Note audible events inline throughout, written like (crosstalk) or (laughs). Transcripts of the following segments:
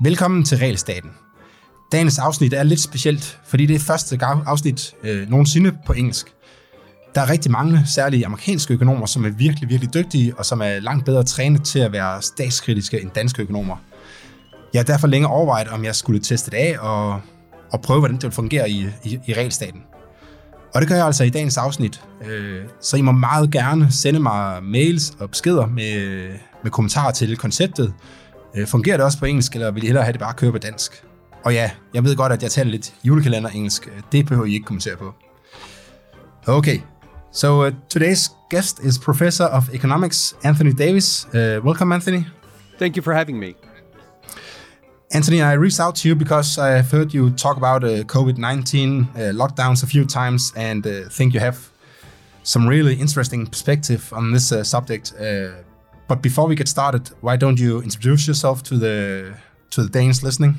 Velkommen til Realstaten. Dagens afsnit er lidt specielt, fordi det er første afsnit øh, nogensinde på engelsk. Der er rigtig mange, særlige amerikanske økonomer, som er virkelig, virkelig dygtige, og som er langt bedre trænet til at være statskritiske end danske økonomer. Jeg har derfor længe overvejet, om jeg skulle teste det af og, og prøve, hvordan det vil fungere i, i, i realstaten. Og det gør jeg altså i dagens afsnit. Øh, så I må meget gerne sende mig mails og beskeder med, med kommentarer til konceptet. Øh, fungerer det også på engelsk, eller vil I hellere have det bare køre på dansk? Og ja, jeg ved godt, at jeg taler lidt julekalender engelsk. Øh, det behøver I ikke kommentere på. Okay, so uh, today's guest is Professor of Economics, Anthony Davis. Uh, welcome, Anthony. Thank you for having me. Antony, I reached out to you because I have heard you talk about uh, COVID 19 uh, lockdowns a few times and uh, think you have some really interesting perspective on this uh, subject. Uh, but before we get started, why don't you introduce yourself to the to the Danes listening?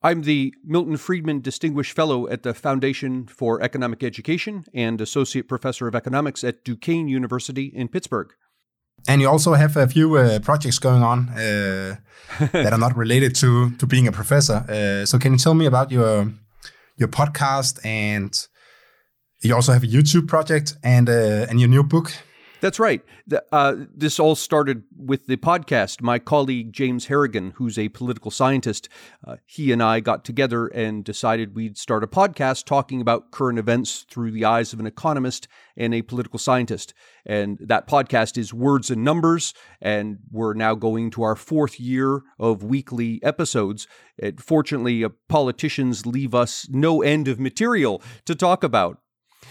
I'm the Milton Friedman Distinguished Fellow at the Foundation for Economic Education and Associate Professor of Economics at Duquesne University in Pittsburgh. And you also have a few uh, projects going on uh, (laughs) that are not related to to being a professor. Uh, so can you tell me about your your podcast and you also have a YouTube project and uh, and your new book? That's right. The, uh, this all started with the podcast. My colleague James Harrigan, who's a political scientist, uh, he and I got together and decided we'd start a podcast talking about current events through the eyes of an economist and a political scientist. And that podcast is Words and Numbers, and we're now going to our fourth year of weekly episodes. And fortunately, uh, politicians leave us no end of material to talk about.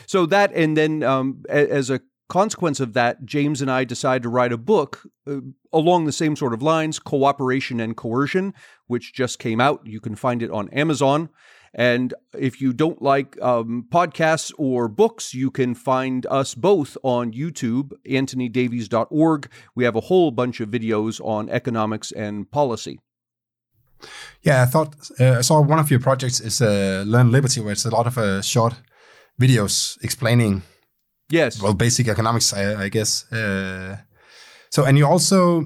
So that, and then um, as a consequence of that, James and I decided to write a book uh, along the same sort of lines Cooperation and Coercion, which just came out. You can find it on Amazon. And if you don't like um, podcasts or books, you can find us both on YouTube, antonydavies.org. We have a whole bunch of videos on economics and policy. Yeah, I thought uh, I saw one of your projects is uh, Learn Liberty, where it's a lot of uh, short videos explaining Yes. Well, basic economics, I, I guess. Uh, so, and you also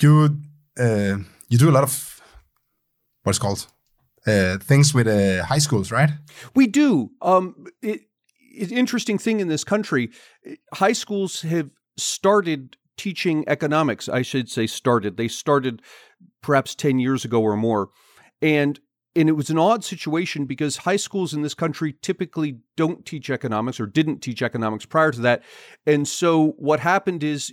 you uh, you do a lot of what's called uh, things with uh, high schools, right? We do. Um, it, it's interesting thing in this country. High schools have started teaching economics. I should say started. They started perhaps ten years ago or more, and and it was an odd situation because high schools in this country typically don't teach economics or didn't teach economics prior to that. And so what happened is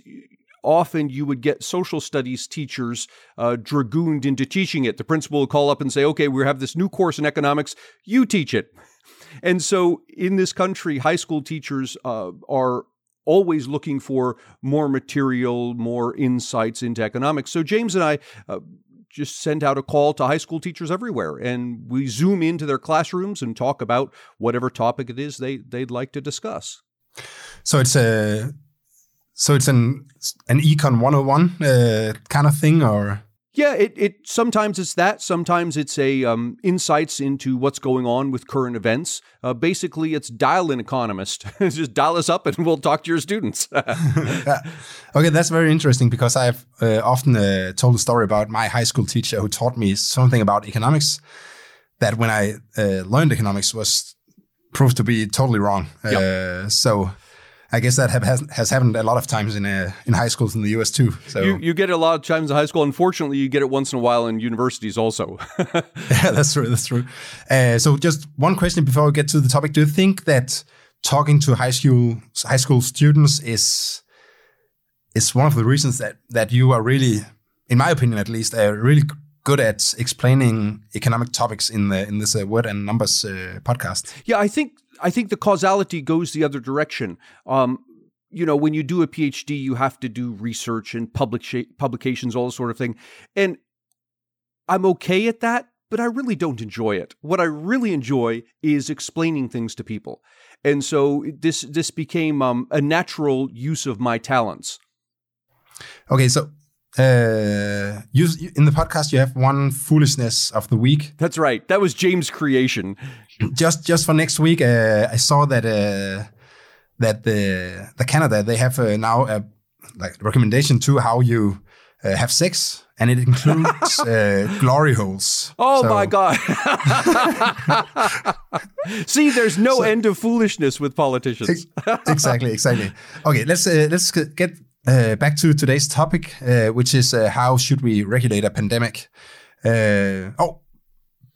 often you would get social studies teachers uh, dragooned into teaching it. The principal would call up and say, okay, we have this new course in economics, you teach it. And so in this country, high school teachers uh, are always looking for more material, more insights into economics. So James and I uh, just sent out a call to high school teachers everywhere. And we zoom into their classrooms and talk about whatever topic it is they they'd like to discuss. So it's a so it's an an econ 101 uh, kind of thing or yeah, it, it sometimes it's that. Sometimes it's a um, insights into what's going on with current events. Uh, basically, it's dial in economist. (laughs) Just dial us up, and we'll talk to your students. (laughs) yeah. Okay, that's very interesting because I've uh, often uh, told a story about my high school teacher who taught me something about economics that when I uh, learned economics was proved to be totally wrong. Yep. Uh, so I guess that have, has, has happened a lot of times in uh, in high schools in the U.S. too. So you, you get it a lot of times in high school. Unfortunately, you get it once in a while in universities also. (laughs) (laughs) yeah, that's true. That's true. Uh, so just one question before we get to the topic: Do you think that talking to high school high school students is is one of the reasons that that you are really, in my opinion at least, uh, really good at explaining economic topics in the in this uh, word and numbers uh, podcast? Yeah, I think I think the causality goes the other direction. Um, you know, when you do a PhD, you have to do research and public sh- publications, all sort of thing. And I'm okay at that, but I really don't enjoy it. What I really enjoy is explaining things to people. And so this this became um, a natural use of my talents. Okay, so uh, you, in the podcast you have one foolishness of the week. That's right. That was James' creation. just just for next week, uh, I saw that uh, that the the Canada they have uh, now a like recommendation to how you uh, have sex, and it includes (laughs) uh, glory holes. Oh so, my god! (laughs) See, there's no so, end of foolishness with politicians. exactly, exactly. Okay, let's uh, let's get uh, back to today's topic, uh, which is uh, how should we regulate a pandemic? Uh, oh,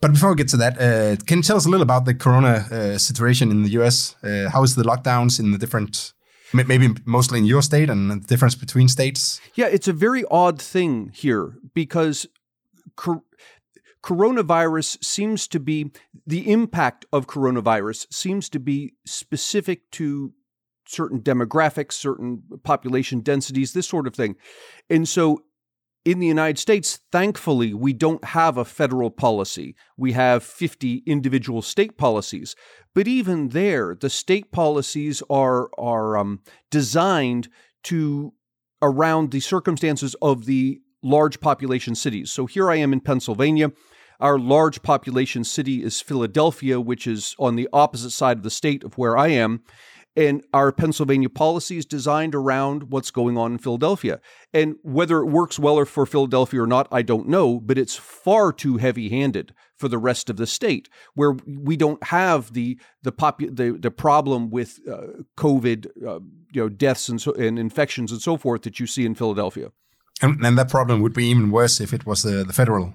but before we get to that, uh, can you tell us a little about the corona uh, situation in the US? how is the lockdowns in the different, maybe mostly in your state, and the difference between states? Yeah, it's a very odd thing here because. Cor- coronavirus seems to be the impact of coronavirus seems to be specific to certain demographics, certain population densities, this sort of thing. And so in the United States, thankfully, we don't have a federal policy. We have 50 individual state policies. But even there, the state policies are, are um, designed to around the circumstances of the large population cities. So here I am in Pennsylvania. Our large population city is Philadelphia, which is on the opposite side of the state of where I am. And our Pennsylvania policy is designed around what's going on in Philadelphia. And whether it works well for Philadelphia or not, I don't know, but it's far too heavy handed for the rest of the state, where we don't have the the popu- the, the problem with uh, COVID, uh, you know, deaths and, so, and infections and so forth that you see in Philadelphia. And, and that problem would be even worse if it was the, the federal.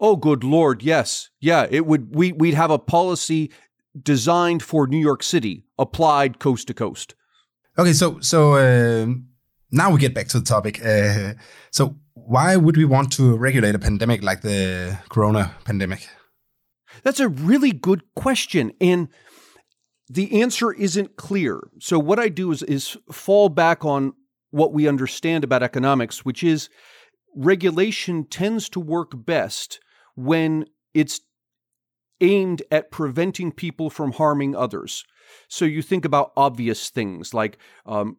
Oh, good lord, yes, yeah. It would. We we'd have a policy designed for New York City, applied coast to coast. Okay, so so uh, now we get back to the topic. Uh, so why would we want to regulate a pandemic like the Corona pandemic? That's a really good question, and the answer isn't clear. So what I do is is fall back on what we understand about economics, which is regulation tends to work best when it's aimed at preventing people from harming others. So you think about obvious things like um,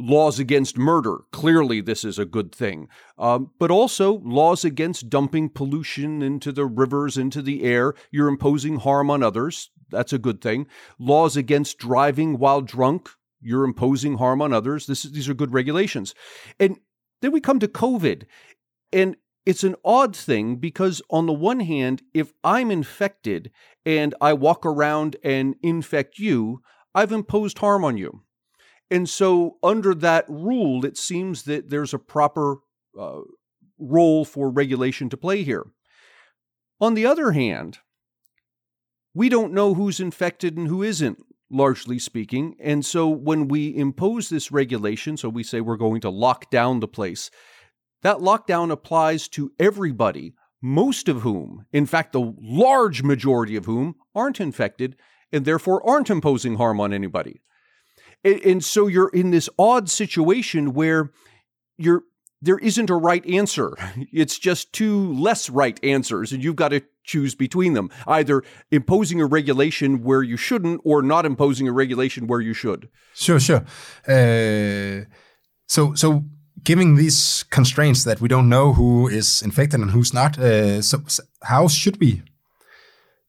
laws against murder. Clearly, this is a good thing. Um, but also laws against dumping pollution into the rivers, into the air. You're imposing harm on others. That's a good thing. Laws against driving while drunk. You're imposing harm on others. This, these are good regulations. And then we come to COVID. And it's an odd thing because, on the one hand, if I'm infected and I walk around and infect you, I've imposed harm on you. And so, under that rule, it seems that there's a proper uh, role for regulation to play here. On the other hand, we don't know who's infected and who isn't, largely speaking. And so, when we impose this regulation, so we say we're going to lock down the place, that lockdown applies to everybody, most of whom, in fact, the large majority of whom, aren't infected and therefore aren't imposing harm on anybody. And, and so you're in this odd situation where you're there isn't a right answer. (laughs) It's just two less right answers, and you've got to choose between them. Either imposing a regulation where you shouldn't, or not imposing a regulation where you should. Sure, sure. Uh, so, so giving these constraints that we don't know who is infected and who's not, uh, so, so, how should we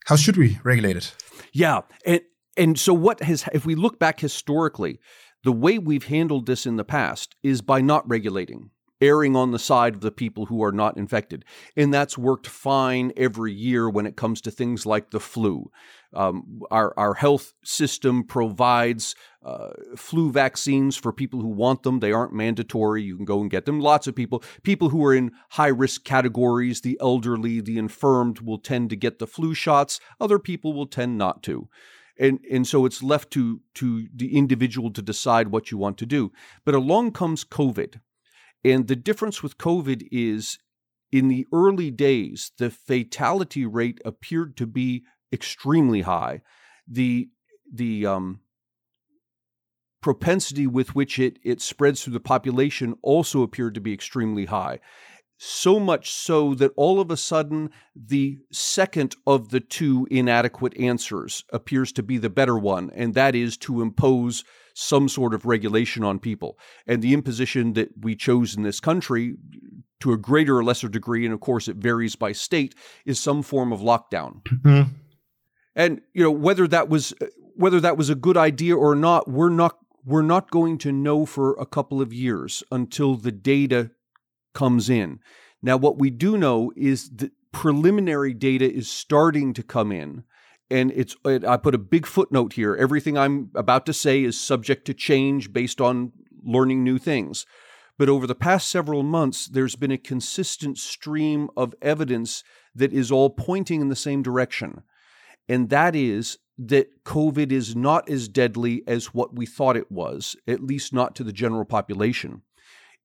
how should we regulate it? Yeah, and and so what has if we look back historically, the way we've handled this in the past is by not regulating erring on the side of the people who are not infected. And that's worked fine every year when it comes to things like the flu. Um, our, our health system provides uh, flu vaccines for people who want them. They aren't mandatory. You can go and get them. Lots of people, people who are in high risk categories, the elderly, the infirmed, will tend to get the flu shots. Other people will tend not to. And, and so it's left to, to the individual to decide what you want to do. But along comes COVID and the difference with COVID is in the early days, the fatality rate appeared to be extremely high. The the um, propensity with which it, it spreads through the population also appeared to be extremely high. So much so that all of a sudden, the second of the two inadequate answers appears to be the better one, and that is to impose some sort of regulation on people. And the imposition that we chose in this country, to a greater or lesser degree, and of course it varies by state, is some form of lockdown. Mm-hmm. And you know whether that was whether that was a good idea or not, we're not we're not going to know for a couple of years until the data comes in. Now, what we do know is that preliminary data is starting to come in. And it's I put a big footnote here. Everything I'm about to say is subject to change based on learning new things. But over the past several months, there's been a consistent stream of evidence that is all pointing in the same direction. And that is that COVID is not as deadly as what we thought it was, at least not to the general population.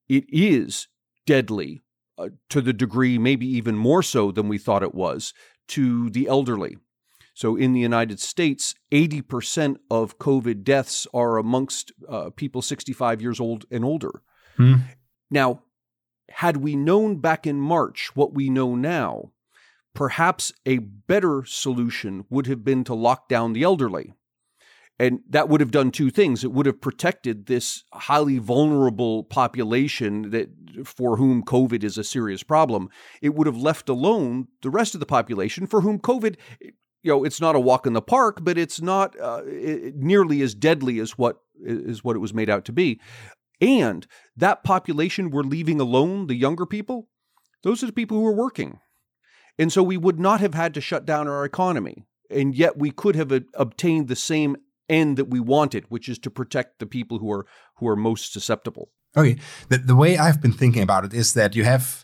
It is deadly uh, to the degree, maybe even more so than we thought it was, to the elderly. So in the United States, 80% of COVID deaths are amongst uh, people 65 years old and older. Hmm. Now, had we known back in March what we know now, perhaps a better solution would have been to lock down the elderly. And that would have done two things. It would have protected this highly vulnerable population that for whom COVID is a serious problem. It would have left alone the rest of the population for whom COVID, you know, it's not a walk in the park, but it's not uh, nearly as deadly as what is what it was made out to be. And that population we're leaving alone, the younger people, those are the people who are working. And so we would not have had to shut down our economy. And yet we could have obtained the same end that we wanted, which is to protect the people who are who are most susceptible. Okay. The, the way I've been thinking about it is that you have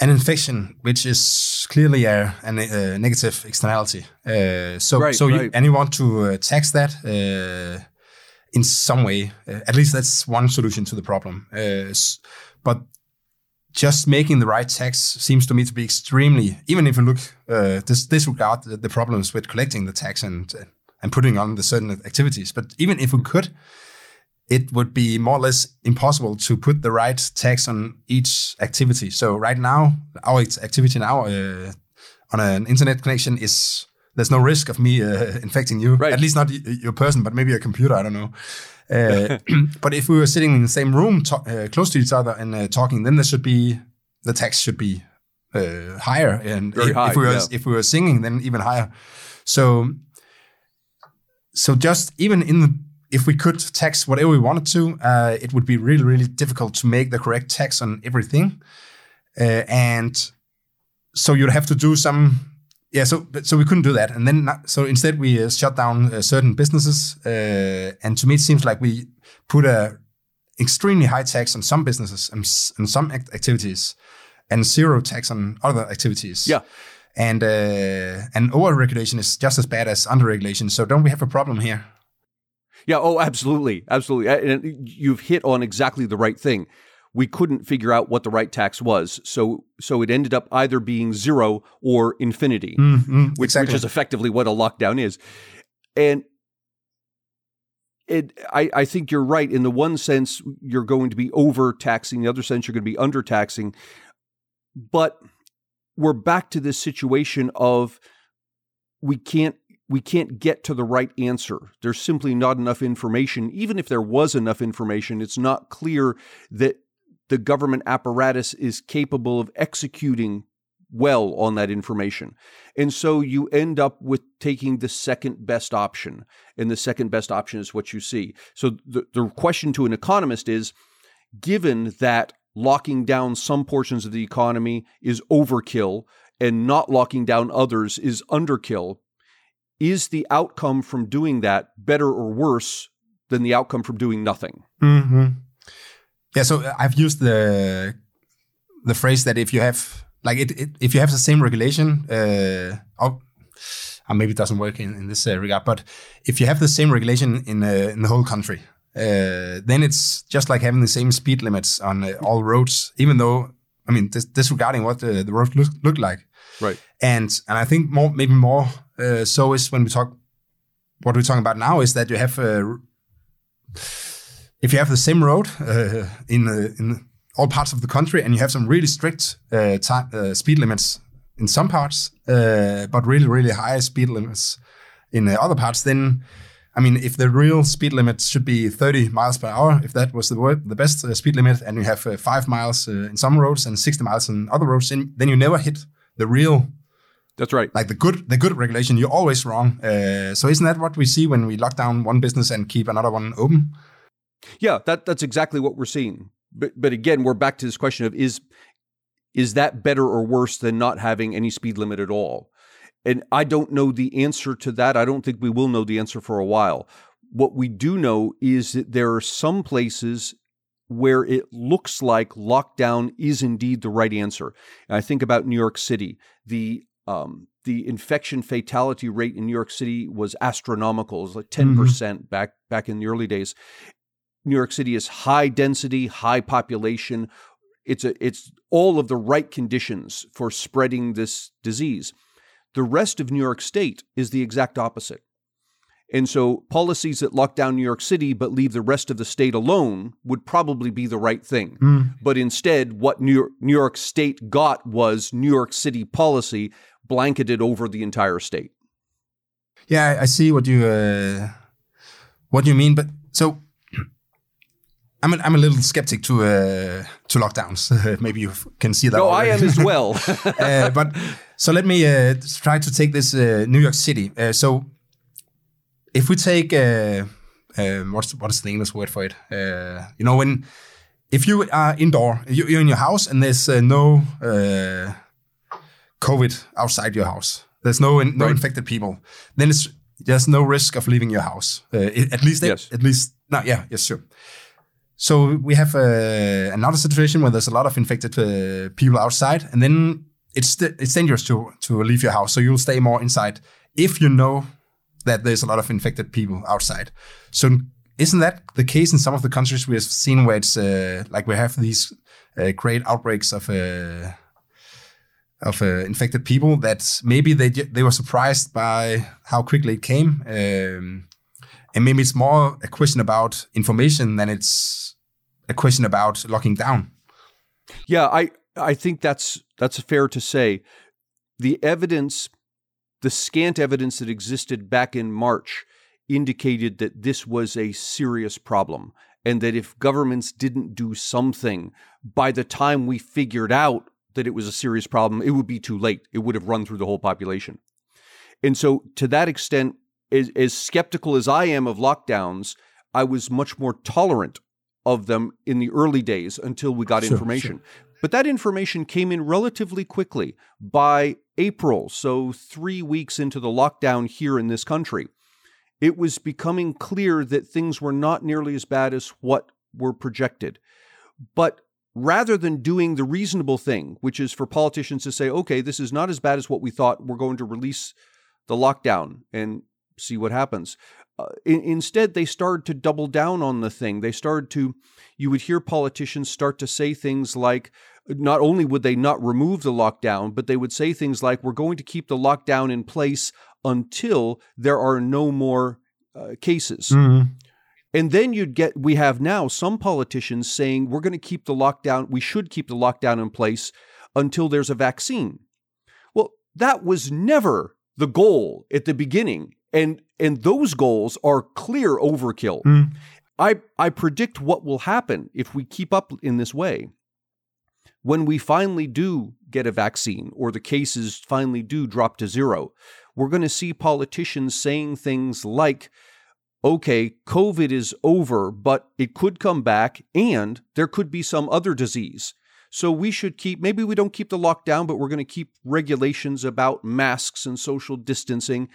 an infection, which is clearly a, a, a negative externality. Uh, so, right, so right. You, and you want to uh, tax that uh, in some way. Uh, at least that's one solution to the problem. Uh, but just making the right tax seems to me to be extremely, even if you look uh, dis- disregard the, the, problems with collecting the tax and uh, and putting on the certain activities. But even if we could, it would be more or less impossible to put the right tax on each activity. So right now, our activity now uh, on an internet connection is there's no risk of me uh, infecting you. Right. At least not your person, but maybe a computer. I don't know. Uh, (clears throat) but if we were sitting in the same room, to, uh, close to each other, and uh, talking, then there should be the tax should be uh, higher, and if, high, if, we were yeah. if we were singing, then even higher. So, so just even in the if we could tax whatever we wanted to, uh, it would be really really difficult to make the correct tax on everything, uh, and so you'd have to do some yeah, so so we couldn't do that, and then so instead we uh, shut down uh, certain businesses, uh, and to me it seems like we put a extremely high tax on some businesses and, and some act activities, and zero tax on other activities. Yeah, and uh, and over regulation is just as bad as under regulation. So don't we have a problem here? Yeah. Oh, absolutely, absolutely. And you've hit on exactly the right thing we couldn't figure out what the right tax was. So so it ended up either being zero or infinity, mm-hmm, which, exactly. which is effectively what a lockdown is. And it, I, I think you're right. In the one sense, you're going to be overtaxing. In the other sense, you're going to be undertaxing. But we're back to this situation of we can't we can't get to the right answer. There's simply not enough information. Even if there was enough information, it's not clear that the government apparatus is capable of executing well on that information. And so you end up with taking the second best option. And the second best option is what you see. So the, the question to an economist is given that locking down some portions of the economy is overkill and not locking down others is underkill, is the outcome from doing that better or worse than the outcome from doing nothing? Mm-hmm. Yeah, so uh, I've used the the phrase that if you have like it, it if you have the same regulation, uh, or, or maybe it doesn't work in, in this uh, regard, but if you have the same regulation in uh, in the whole country, uh, then it's just like having the same speed limits on uh, all roads, even though I mean dis- disregarding what the, the roads look, look like. Right. And and I think more maybe more uh, so is when we talk what we're talking about now is that you have if you have the same road uh, in uh, in all parts of the country and you have some really strict uh, time, uh, speed limits in some parts, uh, but really really high speed limits in uh, other parts, then I mean, if the real speed limit should be 30 miles per hour, if that was the word, the best speed limit, and you have five miles in some roads and 60 miles in other roads, then you never hit the real That's right. Like the good, the good regulation, you're always wrong. Uh, so isn't that what we see when we lock down one business and keep another one open? Yeah, that that's exactly what we're seeing. But but again, we're back to this question of is is that better or worse than not having any speed limit at all? And I don't know the answer to that. I don't think we will know the answer for a while. What we do know is that there are some places where it looks like lockdown is indeed the right answer. And I think about New York City. The um, the infection fatality rate in New York City was astronomical. It was like 10% mm-hmm. back back in the early days. New York City is high density, high population. It's a it's all of the right conditions for spreading this disease. The rest of New York State is the exact opposite. And so policies that lock down New York City but leave the rest of the state alone would probably be the right thing. Mm. But instead, what New York, New York State got was New York City policy blanketed over the entire state. Yeah, I see what you uh, what you mean. But so (clears throat) I'm a, I'm a little skeptic to uh, to lockdowns. (laughs) Maybe you can see that. No, already. I am as well. (laughs) uh, but so let me uh, try to take this uh, New York City. Uh, so if we take uh, what's what's the English word for it? you know when if you are indoor, you're in your house and there's no COVID outside your house. There's no no right. infected people. Then it's there's no risk of leaving your house. at least yes. at least no yeah yes sure. So we have uh, another situation where there's a lot of infected uh, people outside, and then it's it's dangerous to to leave your house. So you'll stay more inside if you know that there's a lot of infected people outside. So isn't that the case in some of the countries we have seen where it's uh, like we have these uh, great outbreaks of uh, of uh, infected people that maybe they they were surprised by how quickly it came. Um, and maybe it's more a question about information than it's a question about locking down. Yeah, I I think that's that's fair to say. The evidence, the scant evidence that existed back in March indicated that this was a serious problem and that if governments didn't do something by the time we figured out that it was a serious problem, it would be too late. It would have run through the whole population. And so, to that extent, as, as skeptical as I am of lockdowns, I was much more tolerant of them in the early days until we got sure, information. Sure. But that information came in relatively quickly by April, so three weeks into the lockdown here in this country. It was becoming clear that things were not nearly as bad as what were projected. But rather than doing the reasonable thing, which is for politicians to say, okay, this is not as bad as what we thought, we're going to release the lockdown and see what happens. Uh, in, instead, they started to double down on the thing. They started to, you would hear politicians start to say things like, not only would they not remove the lockdown, but they would say things like, we're going to keep the lockdown in place until there are no more uh, cases. Mm-hmm. And then you'd get, we have now some politicians saying, we're going to keep the lockdown, we should keep the lockdown in place until there's a vaccine. Well, that was never the goal at the beginning and and those goals are clear overkill. Mm. I I predict what will happen if we keep up in this way. When we finally do get a vaccine or the cases finally do drop to zero, we're going to see politicians saying things like okay, COVID is over, but it could come back and there could be some other disease. So we should keep, maybe we don't keep the lockdown, but we're going to keep regulations about masks and social distancing.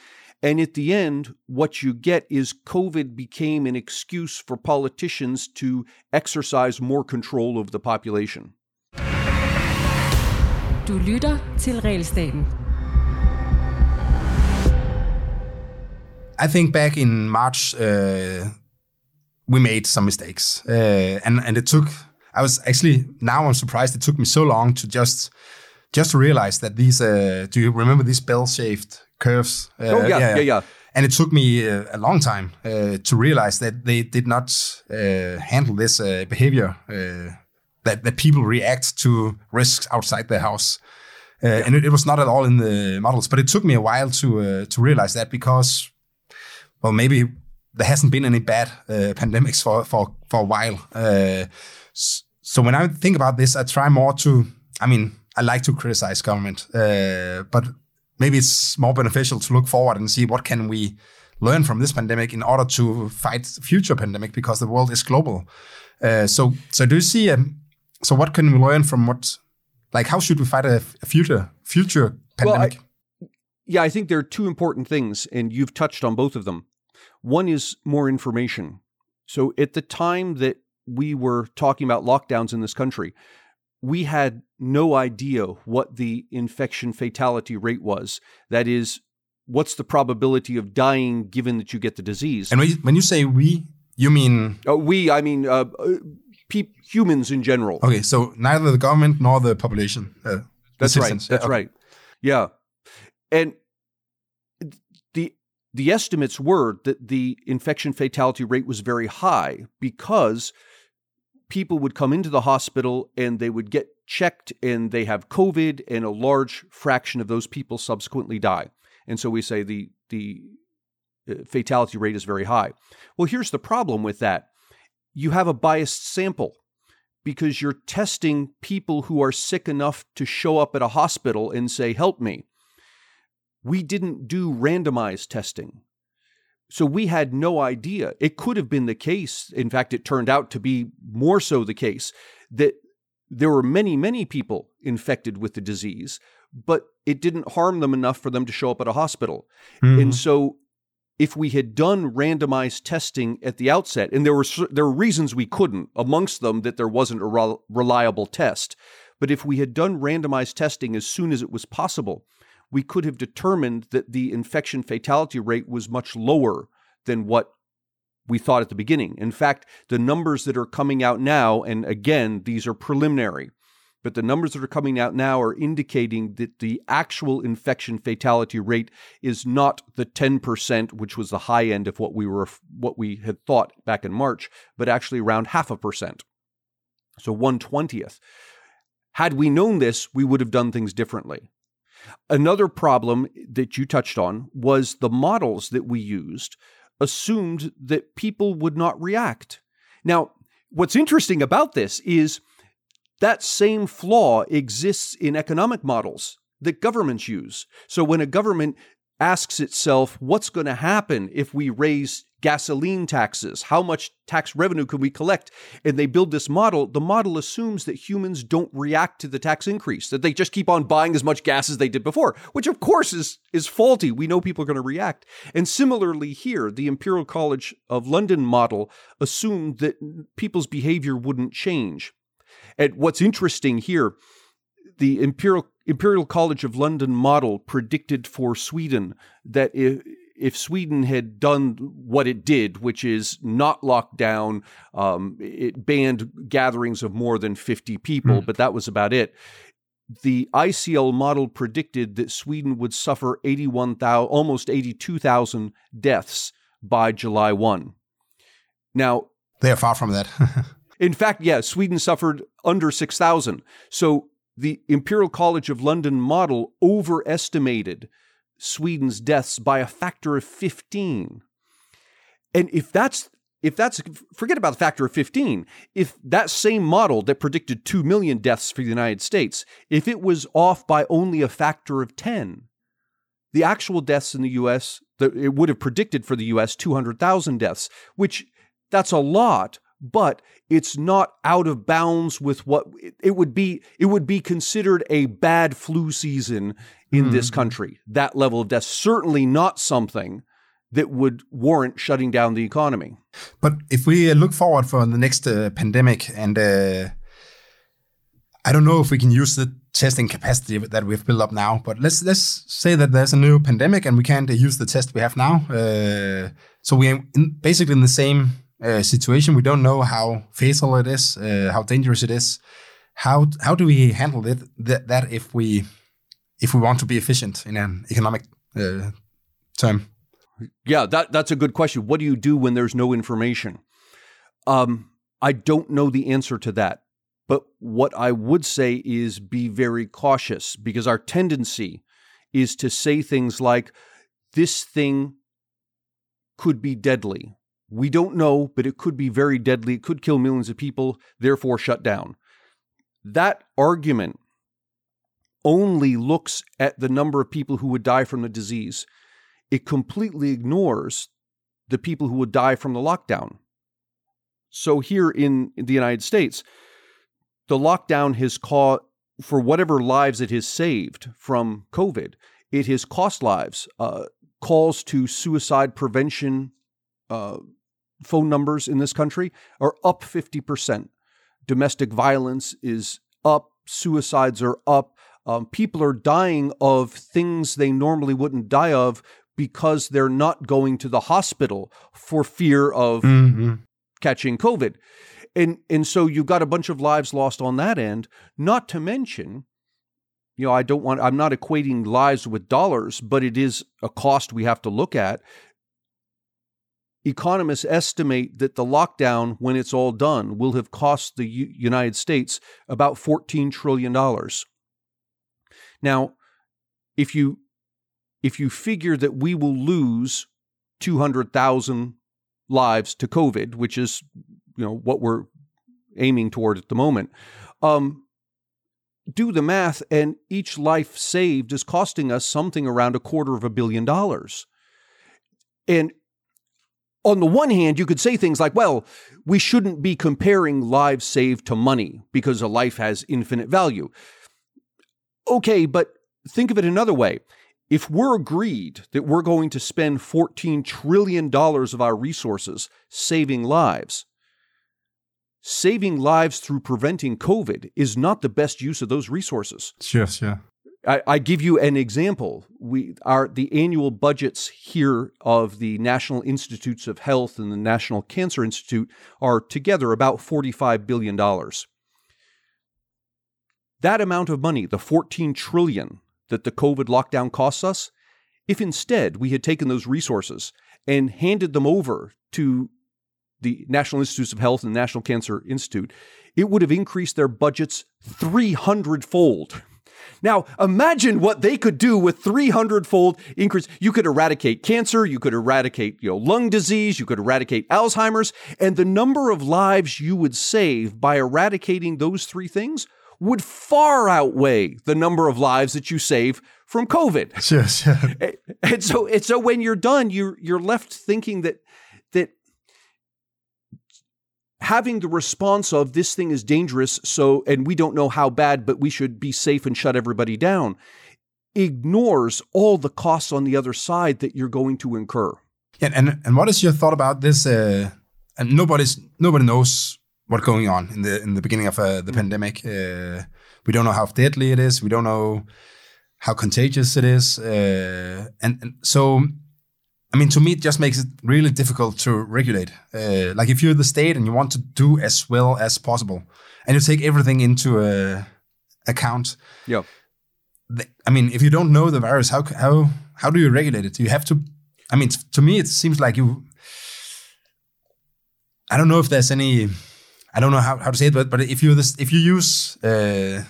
And at the end, what you get is COVID became an excuse for politicians to exercise more control of the population. Du lytter til Realstaten. I think back in March, uh, we made some mistakes, uh, and and it took. I was actually now I'm surprised it took me so long to just just realize that these. Uh, do you remember these bell-shaped curves. Uh, oh yeah, yeah, yeah, yeah. And it took me uh, a long time uh, to realize that they did not handle this behavior that that people react to risks outside their house. Uh, yeah. and it, it, was not at all in the models. But it took me a while to uh, to realize that because, well, maybe there hasn't been any bad uh, (laughs) pandemics for for for a while. so when I think about this, I try more to. I mean, I like to criticize government, but maybe it's more beneficial to look forward and see what can we learn from this pandemic in order to fight future pandemic because the world is global. Uh, so, so do you see? Um, so, what can we learn from what? Like, how should we fight a, a future future pandemic? Well, I, yeah, I think there are two important things, and you've touched on both of them. One is more information. So, at the time that we were talking about lockdowns in this country, we had no idea what the infection fatality rate was. That is, what's the probability of dying given that you get the disease? And when you say we, you mean uh, we? I mean uh, uh, pe- humans in general. Okay, so neither the government nor the population. Uh, That's right. That's yeah, right. Yeah, and the the estimates were that the infection fatality rate was very high because people would come into the hospital and they would get checked and they have COVID, and a large fraction of those people subsequently die. And so we say the the uh, fatality rate is very high. Well, here's the problem with that. You have a biased sample because you're testing people who are sick enough to show up at a hospital and say, "Help me." We didn't do randomized testing. So we had no idea. It could have been the case. In fact, it turned out to be more so the case that there were many, many people infected with the disease, but it didn't harm them enough for them to show up at a hospital. Mm-hmm. And so if we had done randomized testing at the outset, and there were there were reasons we couldn't, amongst them that there wasn't a re- reliable test. But if we had done randomized testing as soon as it was possible, we could have determined that the infection fatality rate was much lower than what we thought at the beginning. In fact, the numbers that are coming out now, and again, these are preliminary, but the numbers that are coming out now are indicating that the actual infection fatality rate is not the 10%, which was the high end of what we were what we had thought back in March, but actually around half a percent. So 120th. Had we known this, we would have done things differently. Another problem that you touched on was the models that we used assumed that people would not react. Now, what's interesting about this is that same flaw exists in economic models that governments use. So when a government asks itself, what's going to happen if we raise gasoline taxes? How much tax revenue can we collect? And they build this model. The model assumes that humans don't react to the tax increase, that they just keep on buying as much gas as they did before, which of course is, is faulty. We know people are going to react. And similarly here, the Imperial College of London model assumed that people's behavior wouldn't change. And what's interesting here, the Imperial Imperial College of London model predicted for Sweden that if, if Sweden had done what it did, which is not locked down, um, it banned gatherings of more than 50 people, mm. but that was about it. The ICL model predicted that Sweden would suffer 81,000, almost 82,000 deaths by July 1. Now, they are far from that. (laughs) in fact, yeah, Sweden suffered under 6,000. So the Imperial College of London model overestimated Sweden's deaths by a factor of 15. And if that's if that's forget about the factor of 15 if that same model that predicted 2 million deaths for the united states if it was off by only a factor of 10 the actual deaths in the us it would have predicted for the us 200000 deaths which that's a lot but it's not out of bounds with what it would be it would be considered a bad flu season in mm this country that level of death certainly not something that would warrant shutting down the economy but if we look forward for the next uh, pandemic and uh, I don't know if we can use the testing capacity that we've built up now, but let's let's say that there's a new pandemic and we can't use the test we have now. Uh, so we're in, basically in the same uh, situation. We don't know how fatal it is, uh, how dangerous it is. How how do we handle it that, that if we if we want to be efficient in an economic uh, term? Yeah, that that's a good question. What do you do when there's no information? Um, I don't know the answer to that. But what I would say is be very cautious because our tendency is to say things like, this thing could be deadly we don't know, but it could be very deadly. It could kill millions of people, therefore shut down. That argument only looks at the number of people who would die from the disease. It completely ignores the people who would die from the lockdown. So here in, the United States, the lockdown has caused, for whatever lives it has saved from COVID, it has cost lives. Uh, calls to suicide prevention uh, phone numbers in this country are up 50%. Domestic violence is up, suicides are up. Um, people are dying of things they normally wouldn't die of because they're not going to the hospital for fear of mm-hmm. catching COVID. And, and so you've got a bunch of lives lost on that end, not to mention you know, I don't want, I'm not equating lives with dollars, but it is a cost we have to look at. Economists estimate that the lockdown, when it's all done, will have cost the U- United States about $14 trillion. Now, if you if you figure that we will lose 200,000 lives to COVID, which is you know what we're aiming toward at the moment, um, do the math, and each life saved is costing us something around a quarter of a billion dollars. And on the one hand, you could say things like, well, we shouldn't be comparing lives saved to money because a life has infinite value. Okay, but think of it another way. If we're agreed that we're going to spend $14 trillion of our resources saving lives, saving lives through preventing COVID is not the best use of those resources. Yes, sure. I, I, give you an example. We are the annual budgets here of the National Institutes of Health and the National Cancer Institute are together about $45 billion. That amount of money, the 14 trillion that the COVID lockdown costs us, if instead we had taken those resources and handed them over to the National Institutes of Health and the National Cancer Institute, it would have increased their budgets 300 fold. Now, imagine what they could do with 300 fold increase. You could eradicate cancer, you could eradicate, you know, lung disease, you could eradicate Alzheimer's, and the number of lives you would save by eradicating those three things would far outweigh the number of lives that you save from COVID. Yes, yeah. (laughs) And so, and so when you're done, you're you're left thinking that having the response of this thing is dangerous, so and we don't know how bad, but we should be safe and shut everybody down, ignores all the costs on the other side that you're going to incur. Yeah, and and what is your thought about this? Uh, and nobody's nobody knows what's going on in the in the beginning of uh, the mm. pandemic. Uh, we don't know how deadly it is. We don't know how contagious it is, uh, and, and so I mean, to me, it just makes it really difficult to regulate. Uh, like if you're the state and you want to do as well as possible, and you take everything into uh, account. Yeah. I mean, if you don't know the virus, how how how do you regulate it? You have to. I mean, to me, it seems like you. I don't know if there's any. I don't know how, how to say it, but but if you this if you use uh,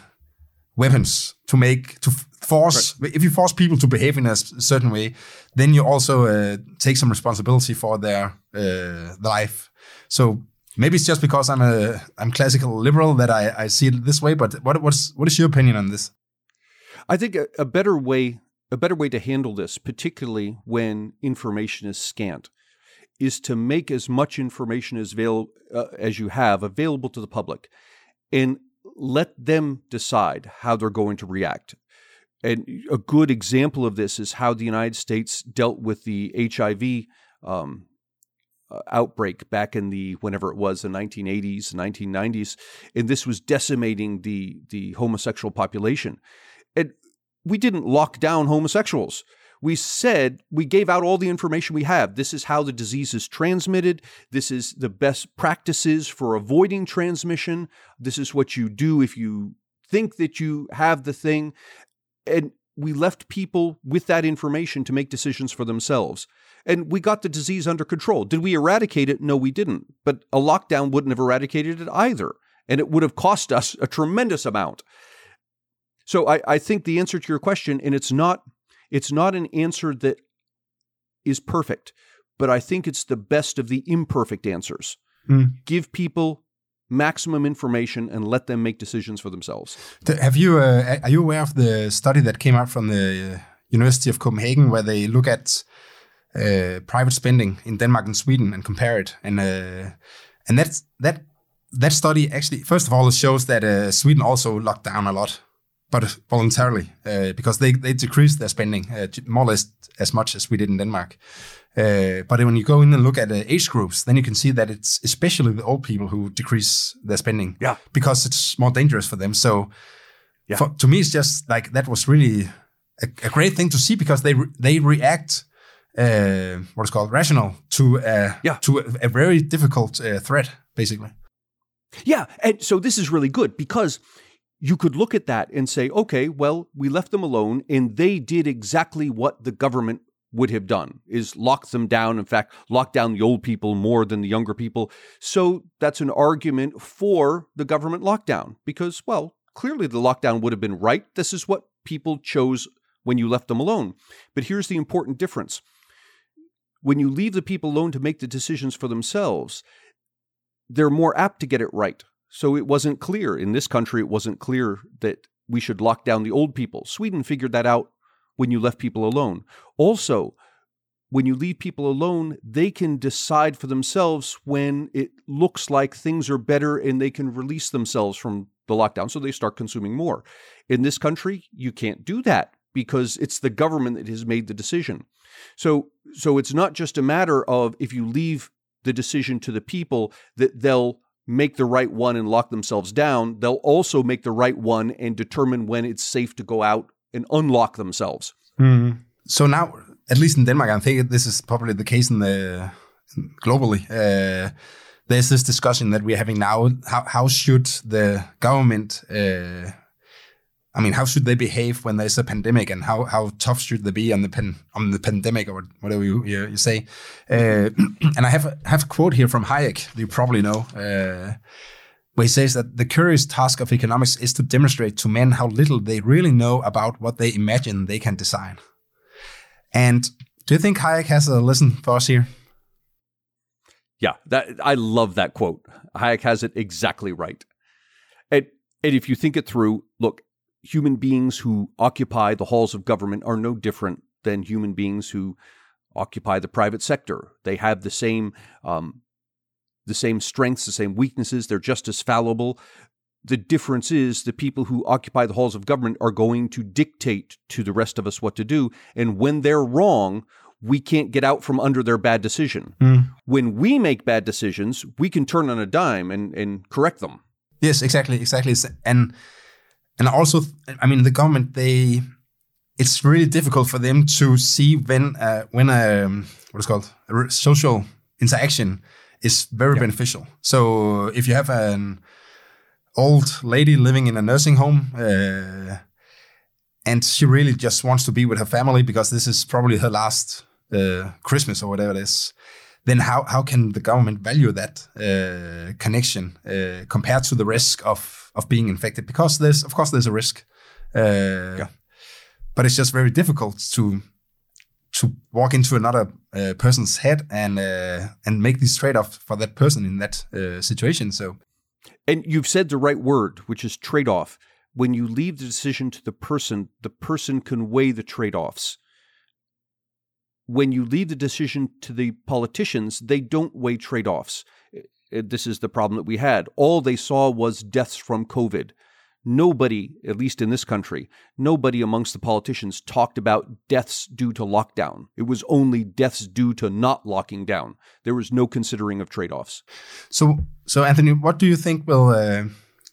weapons to make to force right. if you force people to behave in a certain way, then you also uh, take some responsibility for their uh, life. So maybe it's just because I'm a I'm classical liberal that I, I see it this way. But what what's what is your opinion on this? I think a, a better way a better way to handle this, particularly when information is scant, is to make as much information as avail- uh, as you have available to the public, and let them decide how they're going to react. And a good example of this is how the United States dealt with the HIV um, uh, outbreak back in the whenever it was the 1980s, 1990s, and this was decimating the the homosexual population. And we didn't lock down homosexuals. We said we gave out all the information we have. This is how the disease is transmitted. This is the best practices for avoiding transmission. This is what you do if you think that you have the thing and we left people with that information to make decisions for themselves. And we got the disease under control. Did we eradicate it? No, we didn't. But a lockdown wouldn't have eradicated it either. And it would have cost us a tremendous amount. So I, I think the answer to your question, and it's not it's not an answer that is perfect, but I think it's the best of the imperfect answers. Mm. Give people maximum information and let them make decisions for themselves. Have you uh, are you aware of the study that came out from the uh, University of Copenhagen where they look at uh, private spending in Denmark and Sweden and compare it and uh, and that's that that study actually first of all it shows that uh, Sweden also locked down a lot but voluntarily uh, because they they decreased their spending more or less as much as we did in Denmark. Uh, but when you go in and look at the age groups, then you can see that it's especially the old people who decrease their spending. Yeah. Because it's more dangerous for them. So yeah. For, to me, it's just like that was really a, a great thing to see because they re, they react uh, what is called rational to uh, yeah. to a, a very difficult uh, threat, basically. Yeah, and so this is really good because you could look at that and say, okay, well, we left them alone, and they did exactly what the government would have done is lock them down in fact lock down the old people more than the younger people. So that's an argument for the government lockdown because well clearly the lockdown would have been right. This is what people chose when you left them alone. But here's the important difference. When you leave the people alone to make the decisions for themselves they're more apt to get it right. So it wasn't clear. In this country it wasn't clear that we should lock down the old people. Sweden figured that out when you left people alone. Also, when you leave people alone, they can decide for themselves when it looks like things are better and they can release themselves from the lockdown. So they start consuming more. In this country, you can't do that because it's the government that has made the decision. So, so it's not just a matter of if you leave the decision to the people that they'll make the right one and lock themselves down, they'll also make the right one and determine when it's safe to go out and unlock themselves. Mm. So now, at least in Denmark, I think this is probably the case in the globally. Uh, there's this discussion that we're having now. How how should the government? Uh, I mean, how should they behave when there's a pandemic, and how how tough should they be on the pen on the pandemic or whatever you you, you say? Uh, (clears throat) and I have a, have a quote here from Hayek. You probably know. Uh, where he says that the curious task of economics is to demonstrate to men how little they really know about what they imagine they can design. And do you think Hayek has a lesson for us here? Yeah, that I love that quote. Hayek has it exactly right. And, and if you think it through, look, human beings who occupy the halls of government are no different than human beings who occupy the private sector. They have the same um, the same strengths, the same weaknesses. They're just as fallible. The difference is the people who occupy the halls of government are going to dictate to the rest of us what to do. And when they're wrong, we can't get out from under their bad decision. Mm. When we make bad decisions, we can turn on a dime and, and correct them. Yes, exactly, exactly. And and also, I mean, the government they it's really difficult for them to see when uh, when a um, what is called a social interaction is very beneficial. So if you have an old lady living in a nursing home, uh, and she really just wants to be with her family because this is probably her last uh, Christmas or whatever it is, then how, how can the government value that uh, connection uh, compared to the risk of, of being infected? Because there's, of course, there's a risk. Uh, yeah. But it's just very difficult to to walk into another uh, person's head and uh, and make these trade off for that person in that uh, situation. So, and you've said the right word, which is trade off. When you leave the decision to the person, the person can weigh the trade offs. When you leave the decision to the politicians, they don't weigh trade offs. This is the problem that we had. All they saw was deaths from COVID. Nobody, at least in this country, nobody amongst the politicians talked about deaths due to lockdown. It was only deaths due to not locking down. There was no considering of trade-offs. So, so Antony, what do you think will, uh,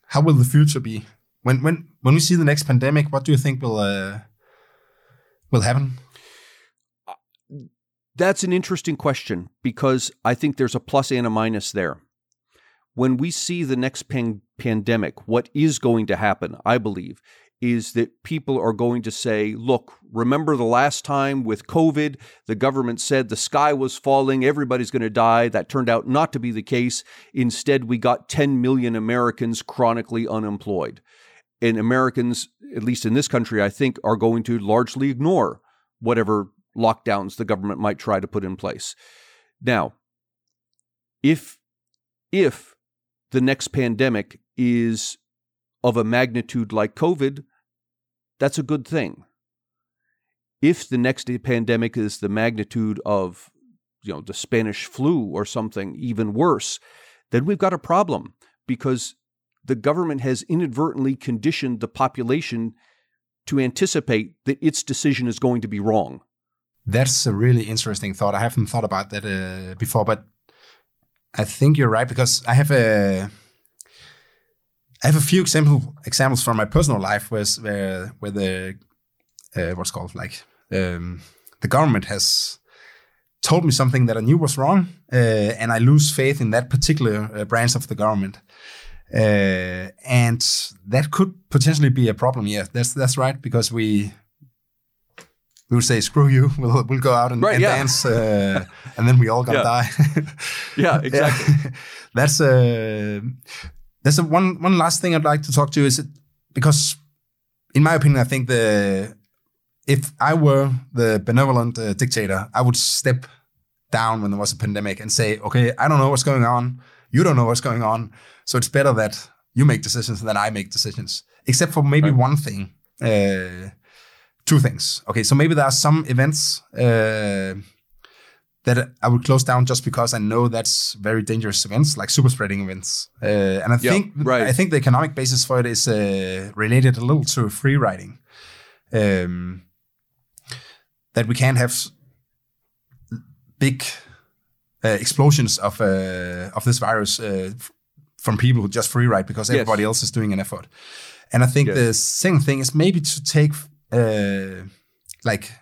how will the future be when when when we see the next pandemic? What do you think will uh, will happen? That's an interesting question because I think there's a plus and a minus there when we see the next pan- pandemic, what is going to happen, I believe, is that people are going to say, look, remember the last time with COVID, the government said the sky was falling, everybody's going to die. That turned out not to be the case. Instead, we got 10 million Americans chronically unemployed. And Americans, at least in this country, I think, are going to largely ignore whatever lockdowns the government might try to put in place. Now, if if the next pandemic is of a magnitude like COVID, that's a good thing. If the next pandemic is the magnitude of you know the Spanish flu or something even worse, then we've got a problem because the government has inadvertently conditioned the population to anticipate that its decision is going to be wrong. That's a really interesting thought. I haven't thought about that uh, before, but I think you're right because I have a I have a few example examples from my personal life where where, where the uh, what's called like um, the government has told me something that I knew was wrong, uh, and I lose faith in that particular uh, branch of the government. Uh, and that could potentially be a problem. Yeah, that's that's right because we we would say screw you. (laughs) We'll we'll go out and, right, and yeah. dance, uh, (laughs) and then we all gonna yeah. die. (laughs) yeah, exactly. Yeah. that's a uh, that's a one one last thing I'd like to talk to you is it, because, in my opinion, I think the if I were the benevolent uh, dictator, I would step down when there was a pandemic and say, okay, I don't know what's going on. You don't know what's going on. So it's better that you make decisions than I make decisions, except for maybe right. one thing. Uh, two things. Okay, so maybe there are some events uh, that I would close down just because I know that's very dangerous events, like super spreading events. Uh, and I yep, think right. I think the economic basis for it is uh, related a little to free riding. Um, that we can't have big uh, explosions of uh, of this virus uh, from people who just free ride because everybody yes. else is doing an effort. And I think yes. the second thing is maybe to take uh, like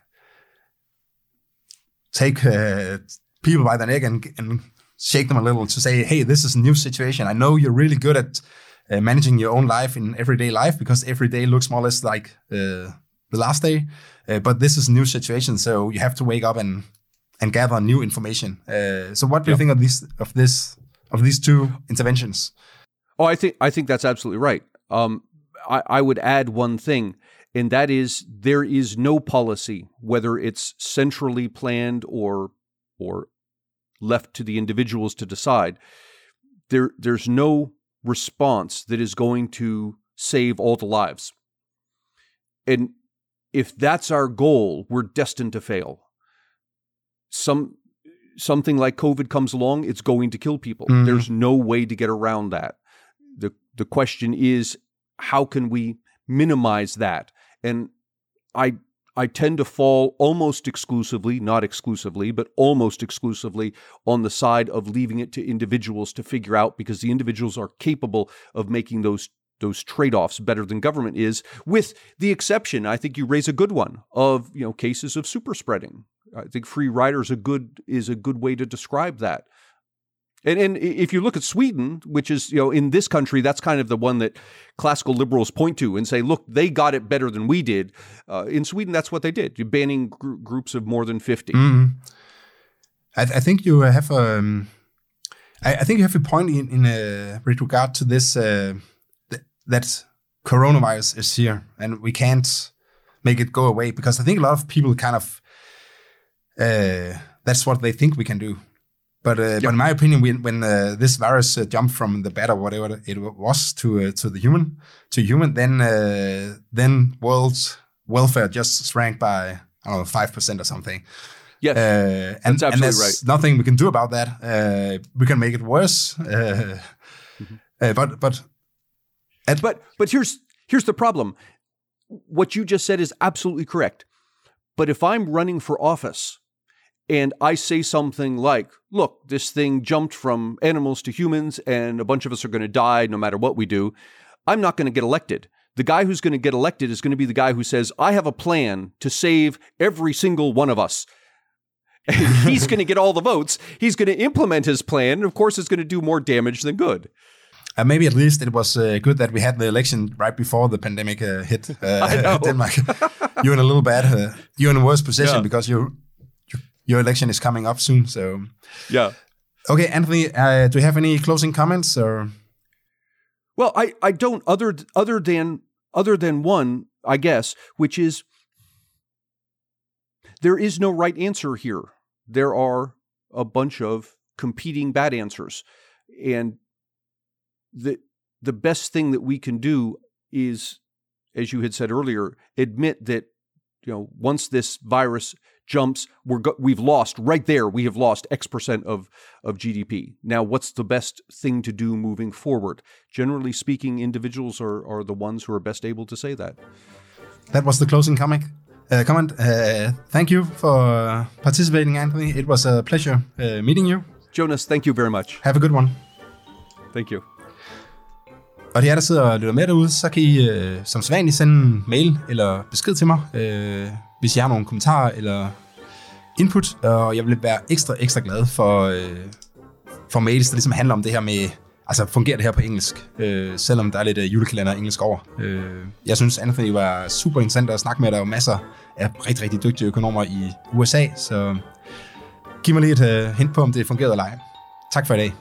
take uh, people by the neck and, and shake them a little to say, hey, this is a new situation. I know you're really good at uh, managing your own life in everyday life because every day looks more or less like uh, the last day. Uh, but this is a new situation, so you have to wake up and and gather new information. Uh, so, what do yep. you think of this of this of these two interventions? Oh, I think I think that's absolutely right. Um, I, I would add one thing, and that is there is no policy, whether it's centrally planned or or left to the individuals to decide. There, there's no response that is going to save all the lives. And if that's our goal, we're destined to fail. Some something like COVID comes along, it's going to kill people. Mm. There's no way to get around that. The the question is how can we minimize that? And I I tend to fall almost exclusively, not exclusively, but almost exclusively on the side of leaving it to individuals to figure out because the individuals are capable of making those those trade-offs better than government is with the exception I think you raise a good one of you know cases of super spreading. I think free riders a good is a good way to describe that and, and if you look at Sweden, which is, you know, in this country, that's kind of the one that classical liberals point to and say, look, they got it better than we did. Uh, in Sweden, that's what they did. Banning gr- groups of more than 50. Mm. I, th- I, think you have a, um, I, I, think you have a point in, in uh, with regard to this, uh, th- that coronavirus is here and we can't make it go away because I think a lot of people kind of, uh, that's what they think we can do but, uh, yep. but in my opinion, when, when uh, this virus uh, jumped from the bat or whatever it was to uh, to the human to human, then uh, then world's welfare just shrank by I don't know five percent or something. Yes, uh, and, that's absolutely and there's right. nothing we can do about that. we can make it worse, mm-hmm. but but at, but but here's here's the problem. What you just said is absolutely correct. But if I'm running for office and I say something like, look, this thing jumped from animals to humans, and a bunch of us are going to die no matter what we do, I'm not going to get elected. The guy who's going to get elected is going to be the guy who says, I have a plan to save every single one of us. (laughs) And he's going to get all the votes. He's going to implement his plan. And of course, it's going to do more damage than good. Uh, maybe at least it was uh, good that we had the election right before the pandemic uh, hit (laughs) uh, (laughs) Denmark. you're in a little bad, uh, you're in a worse position yeah. because you're your election is coming up soon. So yeah. Okay, Antony, uh, do you have any closing comments or? Well, I, I don't other other than other than one, I guess, which is there is no right answer here. There are a bunch of competing bad answers, and the the best thing that we can do is, as you had said earlier, admit that you know once this virus jumps, we're go- we've lost right there. We have lost X percent of of GDP. Now, what's the best thing to do moving forward? Generally speaking, individuals are are the ones who are best able to say that. That was the closing comic. Uh, comment. Uh, thank you for participating, Antony. It was a pleasure uh, meeting you. Jonas, thank you very much. Have a good one. Thank you. Og det er der sidder og lytter med derude, så kan I øh, som sædvanligt sende en mail eller besked til mig, øh, hvis I har nogle kommentarer eller input. Og jeg vil være ekstra, ekstra glad for, øh, for mails, der ligesom handler om det her med, altså fungerer det her på engelsk, øh, selvom der er lidt øh, julekalender engelsk over. Øh, jeg synes, Anthony var super interessant at snakke med. Der er jo masser af rigtig, rigtig dygtige økonomer i USA, så giv mig lige et øh, hint på, om det fungerede eller ej. Tak for i dag.